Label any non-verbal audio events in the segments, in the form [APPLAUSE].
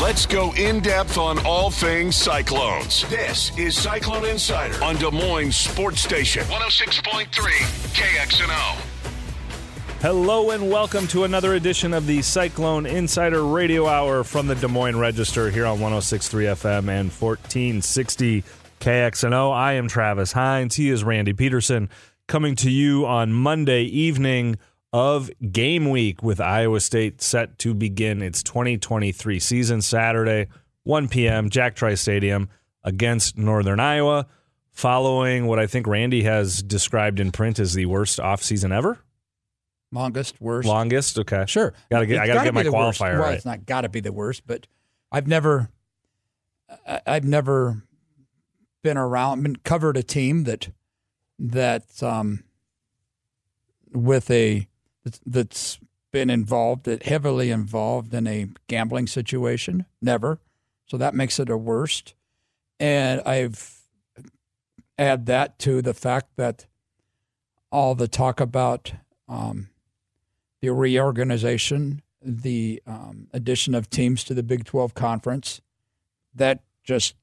Let's go in depth on all things Cyclones. This is Cyclone Insider on Des Moines Sports Station 106.3 KXNO. Hello and welcome to another edition of the Cyclone Insider Radio Hour from the Des Moines Register here on 106.3 FM and 1460 KXNO. I am Travis Hines. He is Randy Peterson coming to you on Monday evening of game week with Iowa State set to begin its 2023 season Saturday, 1 p.m., Jack Trice Stadium against Northern Iowa, following what I think Randy has described in print as the worst offseason ever. Longest, worst. Longest, okay. Sure. Gotta get, It's I got to get my worst. qualifier Well, right. it's not got to be the worst, but I've never, I- I've never been around, been covered a team that, that, um, with a, that's- been involved, that heavily involved in a gambling situation. Never. So that makes it a worst. And I've add that to the fact that all the talk about um, the reorganization, the um, addition of teams to the Big 12 conference, that just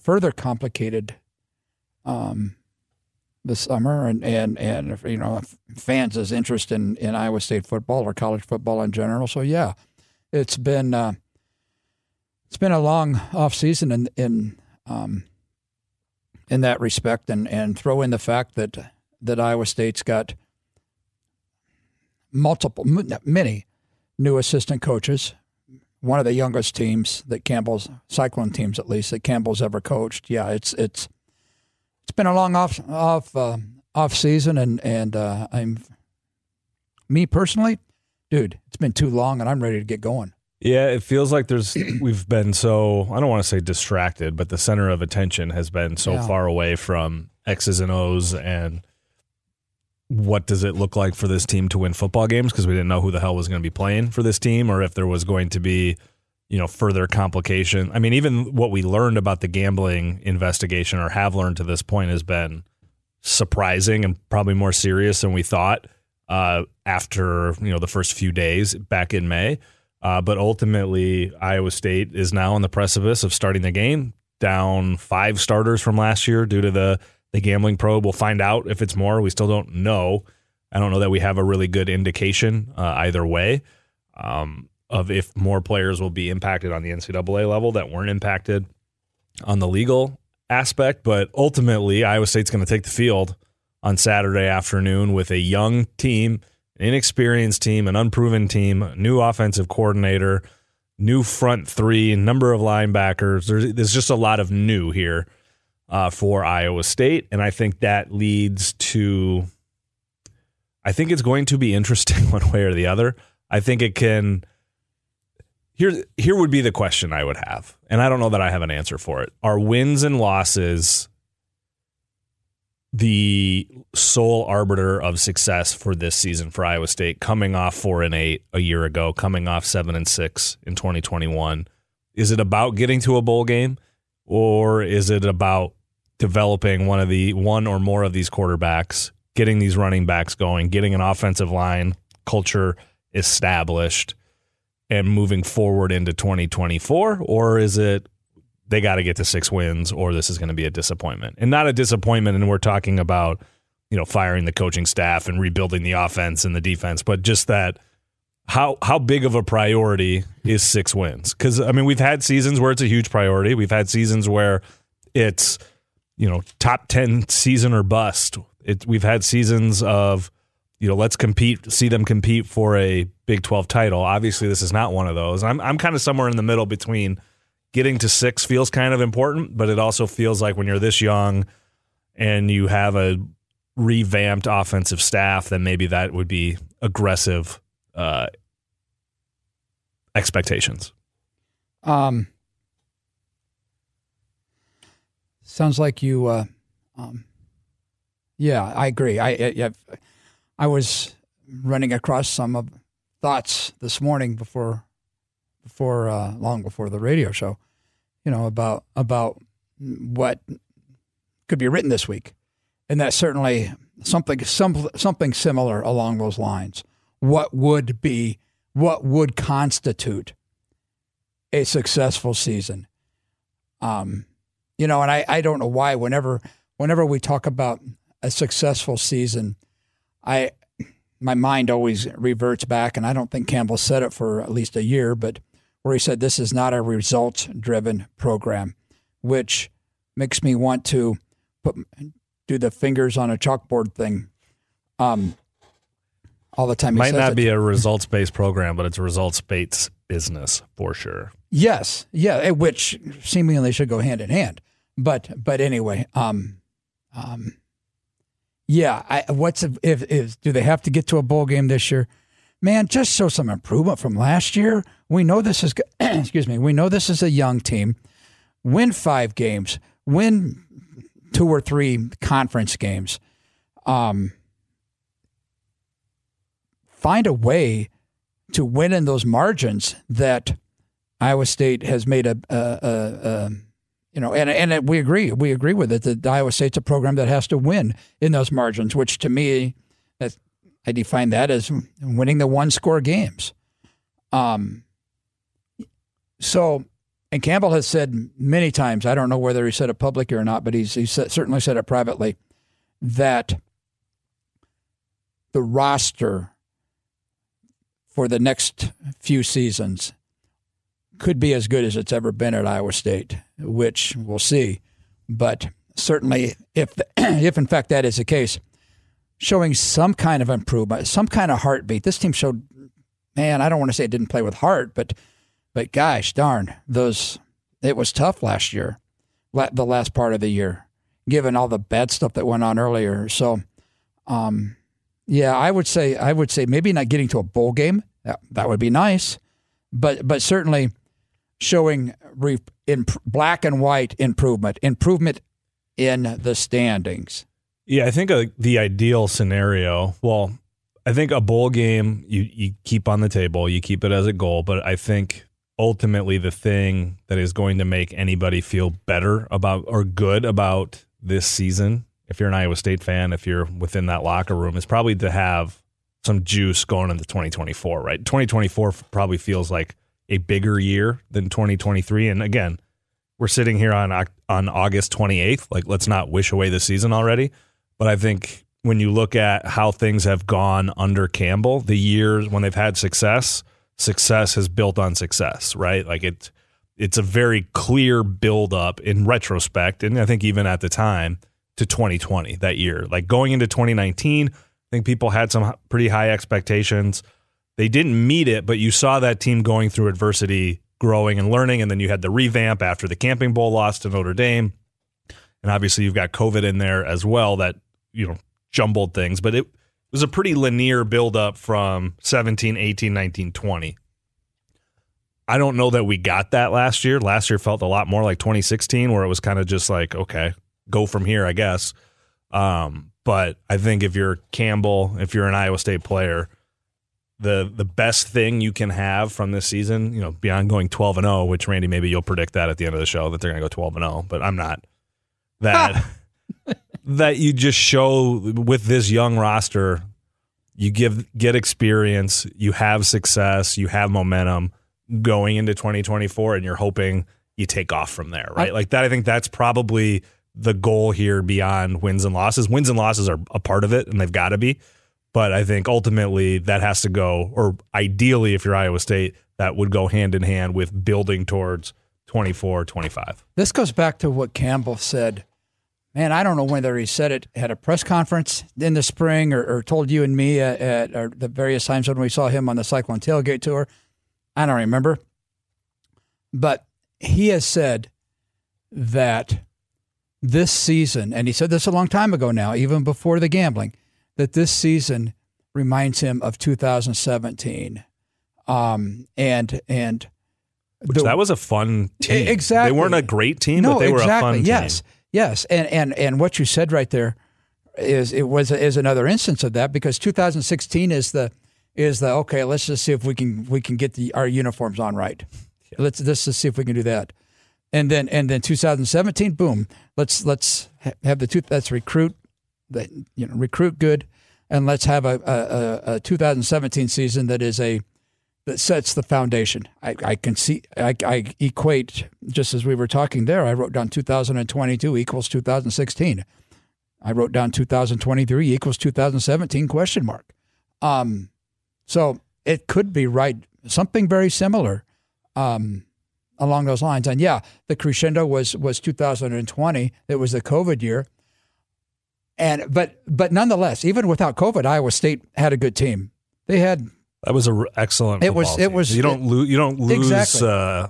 further complicated um, the summer and, and, and you know fans' interest in, in Iowa State football or college football in general. So yeah, it's been uh, it's been a long off season in in um, in that respect, and, and throw in the fact that that Iowa State's got multiple, many new assistant coaches. One of the youngest teams that Campbell's Cyclone teams, at least that Campbell's ever coached. Yeah, it's it's it's been a long off off uh, off season, and and uh, I'm me personally, dude. It's been too long, and I'm ready to get going. Yeah, it feels like there's [CLEARS THROAT] we've been so I don't want to say distracted, but the center of attention has been so Yeah. far away from X's and O's and what does it look like for this team to win football games because we didn't know who the hell was going to be playing for this team or if there was going to be you know further complication. I mean, even what we learned about the gambling investigation or have learned to this point has been surprising and probably more serious than we thought uh, after you know the first few days back in May. Uh, but ultimately, Iowa State is now on the precipice of starting the game, down five starters from last year due to the the gambling probe. We'll find out if it's more. We still don't know. I don't know that we have a really good indication uh, either way um, of if more players will be impacted on the NCAA level that weren't impacted on the legal aspect. But ultimately, Iowa State's going to take the field on Saturday afternoon with a young team, an inexperienced team, an unproven team, new offensive coordinator, new front three, number of linebackers. There's, there's just a lot of new here uh, for Iowa State, and I think that leads to. I think it's going to be interesting [LAUGHS] one way or the other. I think it can. Here, here would be the question I would have, and I don't know that I have an answer for it. Are wins and losses the sole arbiter of success for this season for Iowa State, coming off four and eight a year ago, coming off seven and six in 2021? Is it about getting to a bowl game, or is it about developing one of the one or more of these quarterbacks, getting these running backs going, getting an offensive line culture established, and moving forward into 2024? Or is it they got to get to six wins or this is going to be a disappointment. And not a disappointment and we're talking about, you know, firing the coaching staff and rebuilding the offense and the defense, but just that how how big of a priority is six wins? Cuz I mean, we've had seasons where it's a huge priority. We've had seasons where it's you know, top 10 season or bust. It we've had seasons of you know, let's compete, see them compete for a Big 12 title. Obviously, this is not one of those. I'm I'm kind of somewhere in the middle between getting to six feels kind of important, but it also feels like when you're this young and you have a revamped offensive staff, then maybe that would be aggressive uh, expectations. Um, sounds like you. Uh, um, yeah, I agree. I, I I was running across some of thoughts this morning before before uh, long before the radio show. You know about about what could be written this week, and that's certainly something some, something similar along those lines. What would be what would constitute a successful season. Um, you know, and I, I don't know why whenever whenever we talk about a successful season, I my mind always reverts back, and I don't think Campbell said it for at least a year, but where he said this is not a results driven program, which makes me want to put do the fingers on a chalkboard thing. Um, all the time. He Might not it. be a results based program, but it's a results based business for sure. Yes, yeah, eh, which seemingly should go hand in hand. But but anyway, um, um, yeah. I, what's if, if do they have to get to a bowl game this year? Man, just show some improvement from last year. We know this is [CLEARS THROAT] excuse me. We know this is a young team. Win five games. Win two or three conference games. Um, find a way to win in those margins that Iowa State has made a, a, a, a you know, and and we agree, we agree with it that Iowa State's a program that has to win in those margins, which to me, that I define that as winning the one score games. Um. So, and Campbell has said many times, I don't know whether he said it publicly or not, but he's he said, certainly said it privately, that the roster for the next few seasons could be as good as it's ever been at Iowa State, which we'll see. But certainly, if [CLEARS THROAT] if in fact that is the case, showing some kind of improvement, some kind of heartbeat. This team showed, man, I don't want to say it didn't play with heart, but but gosh darn, those it was tough last year, the last part of the year, given all the bad stuff that went on earlier. So, um, yeah, I would say I would say maybe not getting to a bowl game that, that would be nice, but but certainly showing re, in black and white improvement, improvement in the standings. Yeah, I think uh the ideal scenario. Well, I think a bowl game you you keep on the table, you keep it as a goal, but I think ultimately the thing that is going to make anybody feel better about or good about this season, if you're an Iowa State fan, if you're within that locker room, is probably to have some juice going into 2024, right? 2024 probably feels like a bigger year than 2023 and again, we're sitting here on on August 28th, like let's not wish away the season already, but I think when you look at how things have gone under Campbell, the years when they've had success, success has built on success, right? Like it it's a very clear build up in retrospect and I think even at the time to 2020 that year. Like going into 2019, I think people had some pretty high expectations. They didn't meet it, but you saw that team going through adversity, growing and learning. And then you had the revamp after the Camping Bowl loss to Notre Dame. And obviously, you've got COVID in there as well that, you know, jumbled things. But it was a pretty linear buildup from 17, 18, 19, 20. I don't know that we got that last year. Last year felt a lot more like 2016, where it was kind of just like, okay, go from here, I guess. Um, but I think if you're Campbell, if you're an Iowa State player, the the best thing you can have from this season, you know, beyond going 12 and 0, which Randy maybe you'll predict that at the end of the show that they're going to go 12 and 0, but I'm not. That [LAUGHS] that you just show with this young roster, you give get experience, you have success, you have momentum going into 2024 and you're hoping you take off from there, right? I, like that I think that's probably the goal here beyond wins and losses. Wins and losses are a part of it and they've got to be. But I think ultimately that has to go, or ideally, if you're Iowa State, that would go hand in hand with building towards 24, 25. This goes back to what Campbell said. Man, I don't know whether he said it at a press conference in the spring or, or told you and me at, at the various times when we saw him on the Cyclone Tailgate Tour. I don't remember. But he has said that this season, and he said this a long time ago now, even before the gambling, that this season reminds him of 2017. Um, and and the, that was a fun team. Exactly, they weren't a great team, no, but they exactly. were a fun team. Yes, yes, and and and what you said right there is it was is another instance of that because 2016 is the is the okay. Let's just see if we can we can get the our uniforms on right. Yeah. Let's let's just see if we can do that. And then and then 2017, boom. Let's let's have the two. Let's recruit that you know recruit good, and let's have a, a, a 2017 season that is a that sets the foundation. I, I can see, I, I equate, just as we were talking there, I wrote down 2022 equals 2016. I wrote down 2023 equals 2017 question mark. Um, so it could be right, something very similar um, along those lines. And yeah, the crescendo was was 2020. It was the COVID year. And but but nonetheless, even without COVID, Iowa State had a good team. They had That was an excellent. It was- football it was- You don't lose. You don't lose Exactly. uh,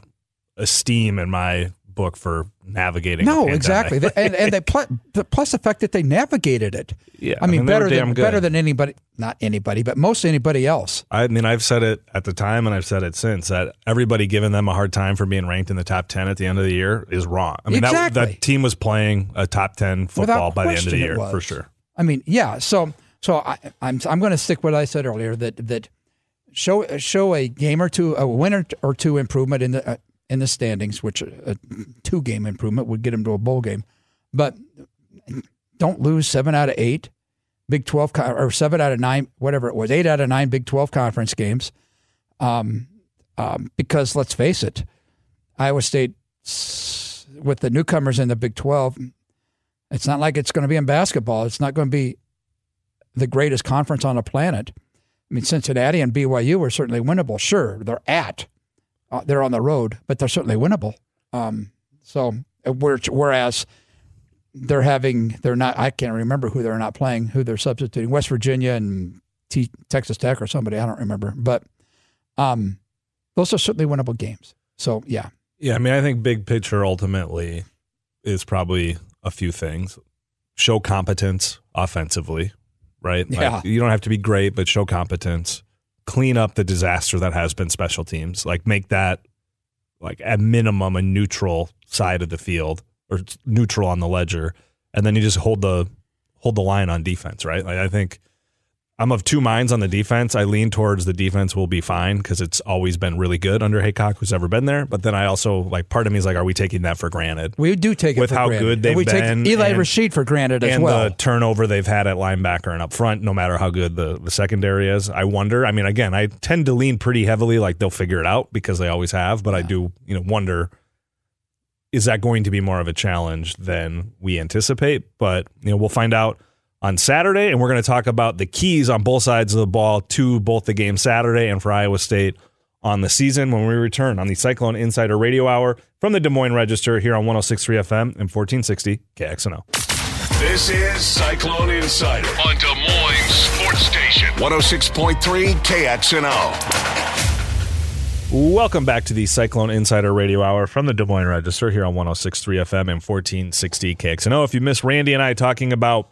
esteem in my book for navigating. no exactly, They- and and they plus, plus the fact that they navigated it. Yeah, I mean, they were better than good. better than anybody, not anybody, but most anybody else. I mean, I've said it at the time, and I've said it since that everybody giving them a hard time for being ranked in the top ten at the end of the year is wrong. I mean, that Exactly. that team was playing a top ten football Without by the end of the year for sure. I mean, yeah. So, so I, I'm I'm going to stick with what I said earlier that that show show a game or two, a win or two improvement in the uh, in the standings, which a two game improvement would get them to a bowl game, but don't lose seven out of eight Big Twelve or seven out of nine, whatever it was, eight out of nine Big Twelve conference games. Um, um, because let's face it, Iowa State with the newcomers in the Big Twelve it's not like it's going to be in basketball. It's not going to be the greatest conference on the planet. I mean, Cincinnati and BYU are certainly winnable. Sure, they're at, uh, they're on the road, but they're certainly winnable. Um, so, uh, whereas they're having, they're not. I can't remember who they're not playing, who they're substituting. West Virginia and T, Texas Tech or somebody. I don't remember, but um, those are certainly winnable games. So, yeah, Yeah, I mean, I think big picture ultimately is probably a few things. Show competence offensively, right? Yeah. Like, you don't have to be great, but show competence. Clean up the disaster that has been special teams. Like make that like at minimum a neutral side of the field or neutral on the ledger, and then you just hold the hold the line on defense, right? Like I think I'm of two minds on the defense. I lean towards the defense will be fine because it's always been really good under Heacock, who's ever been there. But then I also like part of me is like, are we taking that for granted? we do take it With how granted. good they've we been take Eli and- Rashid for granted as and well. the turnover they've had at linebacker and up front, no matter how good the, the secondary is. I wonder. I mean, again, I tend to lean pretty heavily like they'll figure it out because they always have, but I do, you know, wonder is that going to be more of a challenge than we anticipate? But, you know, we'll find out on Saturday, and we're going to talk about the keys on both sides of the ball to both the game Saturday and for Iowa State on the season when we return on the Cyclone Insider Radio Hour from the Des Moines Register here on 1063 FM and 1460 KXNO. This is Cyclone Insider on Des Moines Sports Station 106.3 KXNO. Welcome back to the Cyclone Insider Radio Hour from the Des Moines Register here on 1063 FM and 1460 KXNO. If you missed Randy and I talking about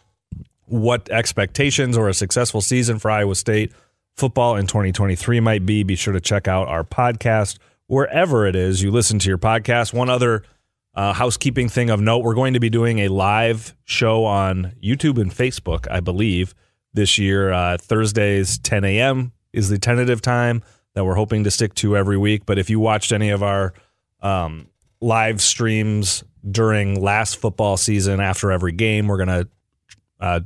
what expectations or a successful season for Iowa State football in 2023 might be, be sure to check out our podcast wherever it is you listen to your podcast. One other uh, housekeeping thing of note we're going to be doing a live show on YouTube and Facebook, I believe, this year. Uh, Thursdays, 10 a.m. is the tentative time that we're hoping to stick to every week. But if you watched any of our um, live streams during last football season after every game, we're going to uh,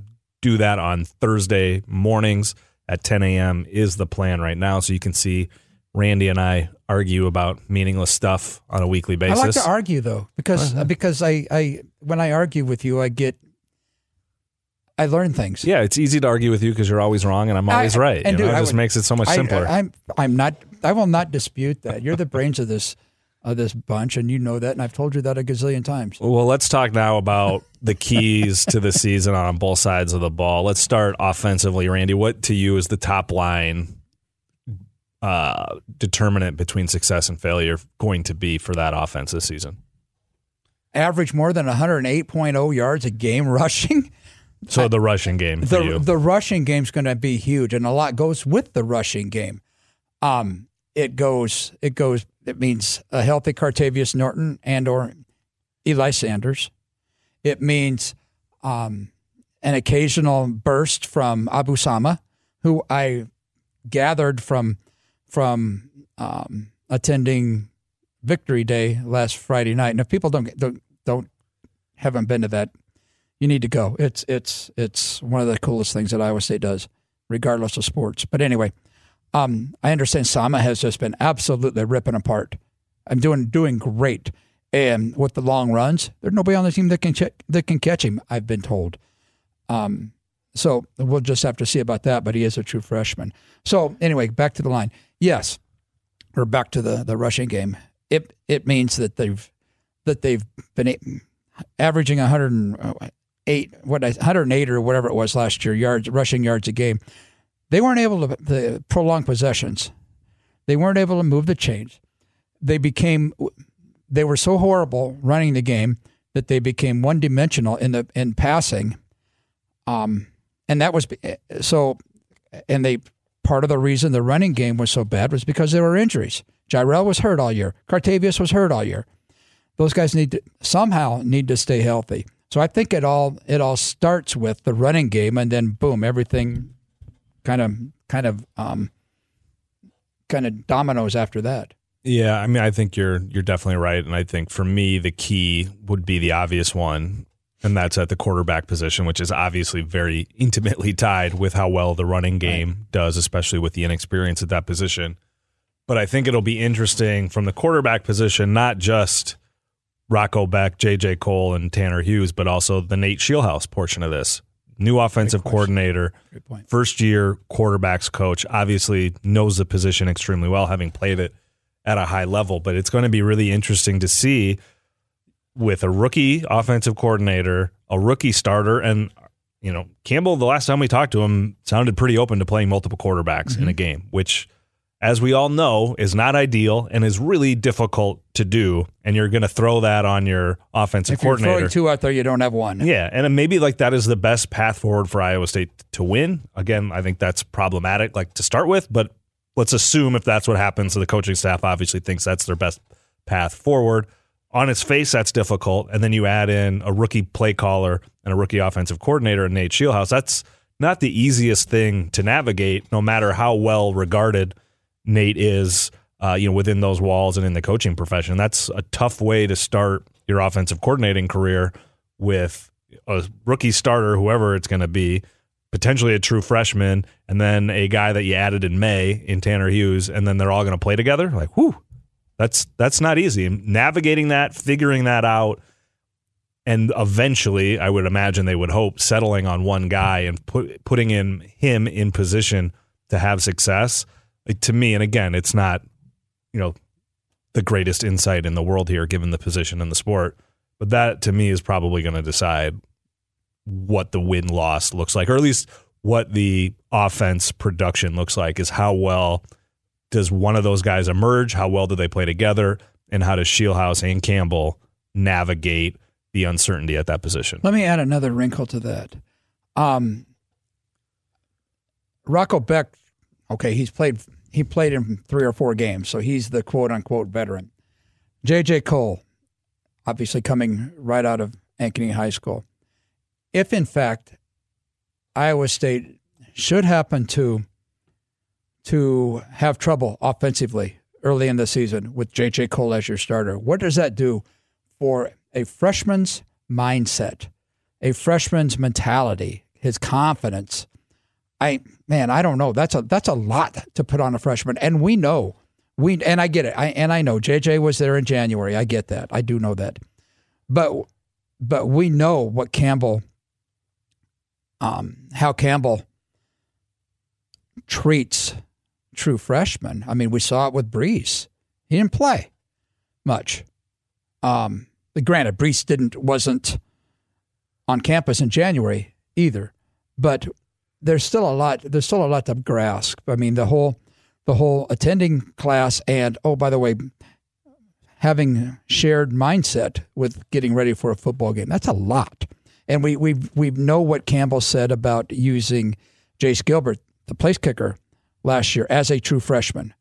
do that on Thursday mornings at 10 a.m. is the plan right now. So you can see Randy and I argue about meaningless stuff on a weekly basis. I like to argue though, because because I, I when I argue with you, I get I learn things. yeah, it's easy to argue with you because you're always wrong and I'm always I- right. and you know, it I just would- makes it so much simpler. I, am I'm not. I will not dispute that. You're the brains of this of this bunch, and you know that, and I've told you that a gazillion times. Well, let's talk now about the keys to the season on both sides of the ball. Let's start offensively, Randy. What to you is the top line uh, determinant between success and failure going to be for that offense this season? Average more than 108.0 yards a game [LAUGHS] rushing. So the rushing game for the you. the rushing game's going to be huge, and a lot goes with the rushing game. Um, it goes it goes. It means a healthy Cartevious Norton and or Eli Sanders. It means um, an occasional burst from Abu Sama, who I gathered from from um, attending Victory Day last Friday night. And if people don't don't don't haven't been to that, you need to go. It's it's it's one of the coolest things that Iowa State does, regardless of sports. But anyway, Um, I understand Sama has just been absolutely ripping apart. I'm doing doing great, and with the long runs, there's nobody on the team that can that can catch him. I've been told. Um, so we'll just have to see about that. But he is a true freshman. So anyway, back to the line. Yes, or back to the the rushing game. It it means that they've that they've been averaging 108 what 108 or whatever it was last year yards rushing yards a game. They weren't able to, to prolong possessions. They weren't able to move the chains. They became they were so horrible running the game that they became one dimensional in the in passing. Um, and that was so. And they part of the reason the running game was so bad was because there were injuries. Jirehl was hurt all year. Cartevious was hurt all year. Those guys need to somehow need to stay healthy. So I think it all it all starts with the running game, and then boom, everything kind of kind of um, kind of dominoes after that. Yeah, I mean, I think you're you're definitely right, and I think for me the key would be the obvious one, and that's at the quarterback position, which is obviously very [LAUGHS] intimately tied with how well the running game right. does, especially with the inexperience at that position. But I think it'll be interesting from the quarterback position, not just Rocco Becht, JJ Kohl, and Tanner Hughes, but also the Nate Scheelhaase portion of this. New offensive coordinator, first year quarterbacks coach, obviously knows the position extremely well, having played it at a high level. But it's going to be really interesting to see with a rookie offensive coordinator, a rookie starter, and you know Campbell. The last time we talked to him, sounded pretty open to playing multiple quarterbacks mm-hmm. in a mm-hmm. game, which as we all know, is not ideal and is really difficult to do. And you're going to throw that on your offensive if coordinator. You're throwing two out there, you don't have one. Yeah, and maybe like that is the best path forward for Iowa State to win. Again, I think that's problematic, like to start with, but let's assume if that's what happens, so the coaching staff obviously thinks that's their best path forward. On its face, that's difficult, and then you add in a rookie play caller and a rookie offensive coordinator, and Nate Scheelhaase. That's not the easiest thing to navigate, no matter how well regarded Nate is, uh, you know, within those walls and in the coaching profession. That's a tough way to start your offensive coordinating career with a rookie starter, whoever it's going to be, potentially a true freshman, and then a guy that you added in May in Tanner Hughes, and then they're all going to play together. Like, whoo, that's that's not easy. Navigating that, figuring that out, and eventually, I would imagine they would hope settling on one guy and put, putting in him in position to have success to me, and again, it's not, you know, the greatest insight in the world here, given the position in the sport. But that to me is probably going to decide what the win loss looks like, or at least what the offense production looks like, is how well does one of those guys emerge? How well do they play together? And how does Scheelhaase and Campbell navigate the uncertainty at that position? Let me add another wrinkle to that. Um, Rocco Becht Okay, he's played he played in three or four games, so he's the quote unquote veteran. JJ Kohl, obviously coming right out of Ankeny High School. If in fact Iowa State should happen to to have trouble offensively early in the season with JJ Kohl as your starter, what does that do for a freshman's mindset, a freshman's mentality, his confidence? I man, I don't know. That's a that's a lot to put on a freshman, and we know we and I get it. I and I know JJ was there in January. I get that. I do know that, but but we know what Campbell, um, how Campbell treats true freshmen. I mean, we saw it with Brees. He didn't play much. Um, granted, Brees didn't wasn't on campus in January either, but there's still a lot. There's still a lot to grasp. I mean, the whole the whole attending class and oh, by the way, having shared mindset with getting ready for a football game. That's a lot. And we we we know what Campbell said about using Jace Gilbert, the place kicker, last year as a true freshman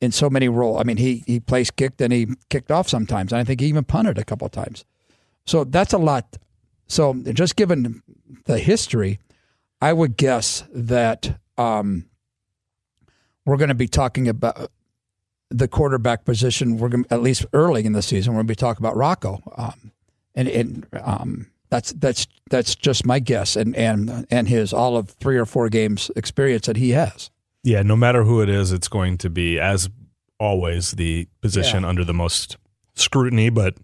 in so many roles. I mean, he he place kicked and he kicked off sometimes, and I think he even punted a couple times. So that's a lot. So just given the history, I would guess that um, we're going to be talking about the quarterback position. We're going at least early in the season. We're going to be talking about Rocco, um, and, and um, that's that's that's just my guess, and and and his all of three or four games experience that he has. Yeah, no matter who it is, it's going to be as always the position Yeah. under the most scrutiny, but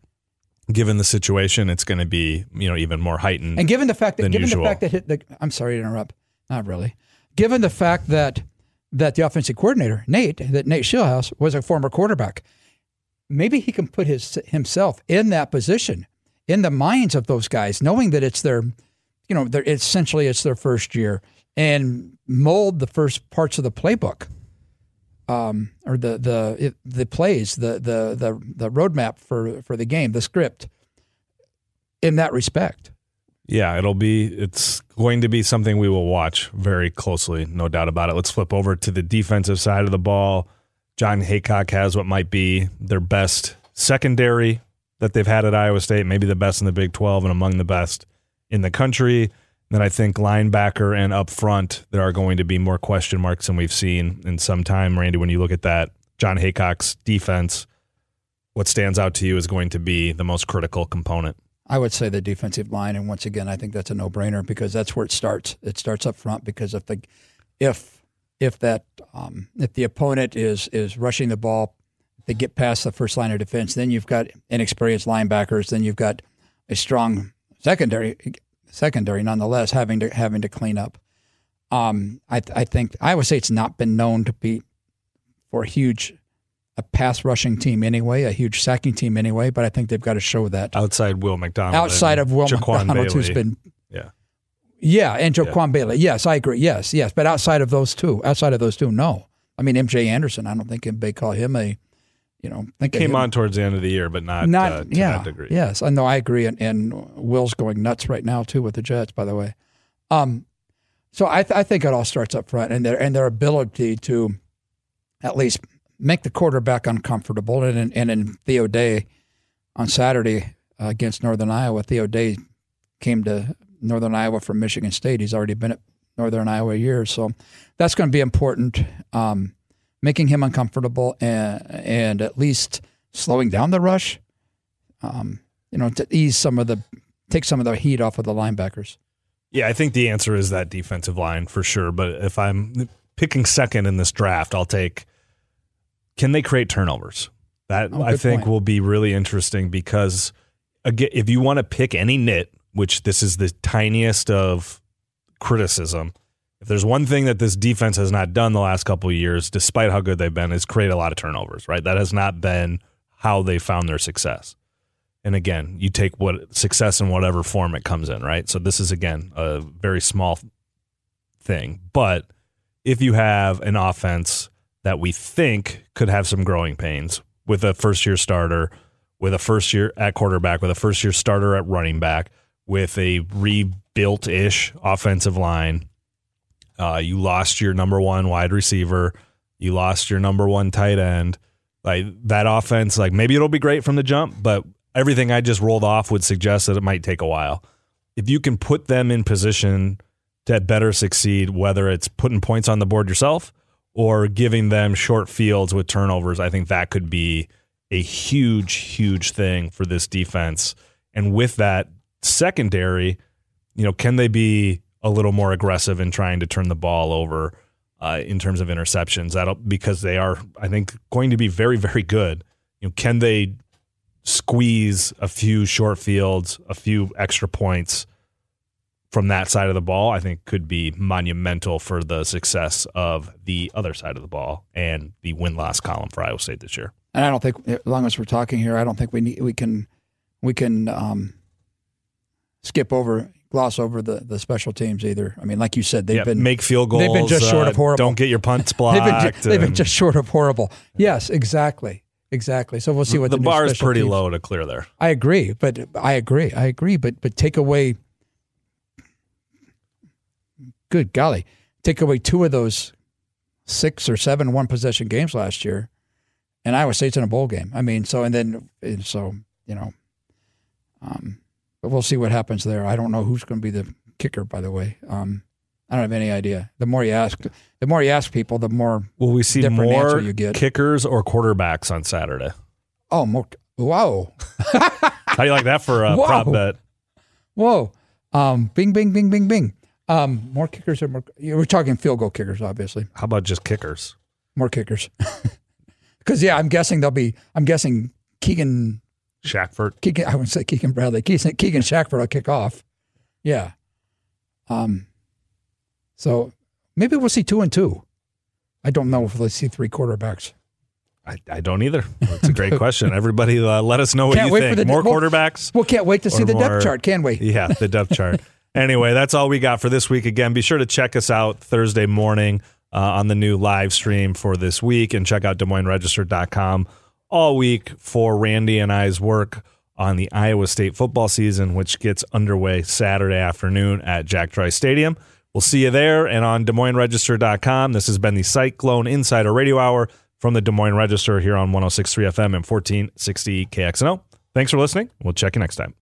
given the situation, it's going to be, you know, even more heightened. And given the fact that given usual. the fact that hit the, I'm sorry to interrupt, not really. Given the fact that that the offensive coordinator Nate that Nate Scheelhaase was a former quarterback, maybe he can put his himself in that position, in the minds of those guys, knowing that it's their, you know, their essentially it's their first year, and mold the first parts of the playbook, um, or the the the plays, the the the the roadmap for for the game, the script, in that respect. Yeah, it'll be it's going to be something we will watch very closely, no doubt about it. Let's flip over to the defensive side of the ball. Jon Heacock has what might be their best secondary that they've had at Iowa State, maybe the best in the Big 12 and among the best in the country. Then I think linebacker and up front, there are going to be more question marks than we've seen in some time. Randy, when you look at that, Jon Heacock's defense, what stands out to you is going to be the most critical component. I would say the defensive line, and once again, I think that's a no-brainer because that's where it starts. It starts up front because if the if if that um, if the opponent is is rushing the ball, they get past the first line of defense, then you've got inexperienced linebackers, then you've got a strong secondary secondary nonetheless having to having to clean up. Um, I I think I would say it's not been known to be for a huge a pass rushing team anyway, a huge sacking team anyway, but I think they've got to show that Outside Will McDonald. outside of Will Jaquan McDonald, who's Bailey. been Yeah. yeah, and Jaquan Bailey. Yes, I agree. Yes, yes, but outside of those two, outside of those two, no. I mean, MJ Anderson. I don't think they call him a, you know, think Came on towards the end of the year, but not, not uh, to yeah, that degree. yes. I know. I agree, and, and Will's going nuts right now too with the Jets. By the way, um, so I, th- I think it all starts up front and their and their ability to at least make the quarterback uncomfortable. And in, and in Theo Day on Saturday uh, against Northern Iowa, Theo Day came to Northern Iowa from Michigan State. He's already been at Northern Iowa a year, so that's going to be important. Um, making him uncomfortable and and at least slowing down the rush. Um, you know, to ease some of the take some of the heat off of the linebackers. Yeah, I think the answer is that defensive line for sure. But if I'm picking second in this draft, I'll take can they create turnovers? That Oh, I think point. will be really interesting because again, if you want to pick any nit, which this is the tiniest of criticism, if there's one thing that this defense has not done the last couple of years, despite how good they've been, is create a lot of turnovers, right? That has not been how they found their success. And again, you take what success in whatever form it comes in, right? So this is again a very small thing, but if you have an offense that we think could have some growing pains with a first year starter, with a first year at quarterback, with a first year starter at running back, with a rebuilt ish offensive line, uh, you lost your number one wide receiver, you lost your number one tight end. Like that offense, like maybe it'll be great from the jump, but everything I just rolled off would suggest that it might take a while. If you can put them in position to better succeed, whether it's putting points on the board yourself or giving them short fields with turnovers, I think that could be a huge, huge thing for this defense. And with that secondary, you know, can they be a little more aggressive in trying to turn the ball over uh, in terms of interceptions? That'll because they are, I think, going to be very, very good. You know, can they squeeze a few short fields, a few extra points from that side of the ball? I think could be monumental for the success of the other side of the ball and the win loss column for Iowa State this year. And I don't think, as long as we're talking here, I don't think we need we can we can um, skip over gloss over the, the special teams either. I mean, like you said, they've been make field goals. they've been just short uh, of horrible. Don't get your punts [LAUGHS] they've blocked. been ju- they've been just short of horrible. Yes, exactly, exactly. So we'll see what the the, bar is pretty teams- low to clear there. I agree, but I agree, I agree, but but take away. Good golly, take away two of those six or seven one possession games last year, and Iowa State's in a bowl game. I mean, so and then and so you know, um, but we'll see what happens there. I don't know who's going to be the kicker. By the way, um, I don't have any idea. The more you ask, the more you ask people, the more Will we see more you get. kickers or quarterbacks on Saturday? oh more. Wow. [LAUGHS] How do you like that for a Whoa. prop bet? Whoa. Um, bing, bing, bing, bing, bing. Um, more kickers or more? We're talking field goal kickers, obviously. How about just kickers? More kickers. [LAUGHS] Because yeah, I'm guessing they'll be. I'm guessing Keegan. Shackford. Keegan. I wouldn't say Keegan Bradley. Keegan, Keegan Shackford will kick off. Yeah. Um. So maybe we'll see two and two. I don't know if we'll see three quarterbacks. I, I don't either. That's a great question. Everybody, uh, let us know what Can't you think. the More well, quarterbacks. Well, can't wait to see the more- depth chart, can we? Yeah, the depth chart. [LAUGHS] Anyway, that's all we got for this week. Again, be sure to check us out Thursday morning uh, on the new live stream for this week and check out Des Moines Register.com all week for Randy and I's work on the Iowa State football season, which gets underway Saturday afternoon at Jack Trice Stadium. We'll see you there and on Des Moines Register.com. This has been the Cyclone Insider Radio Hour from the Des Moines Register here on 1063 FM and 1460 KXNO. Thanks for listening. We'll check you next time.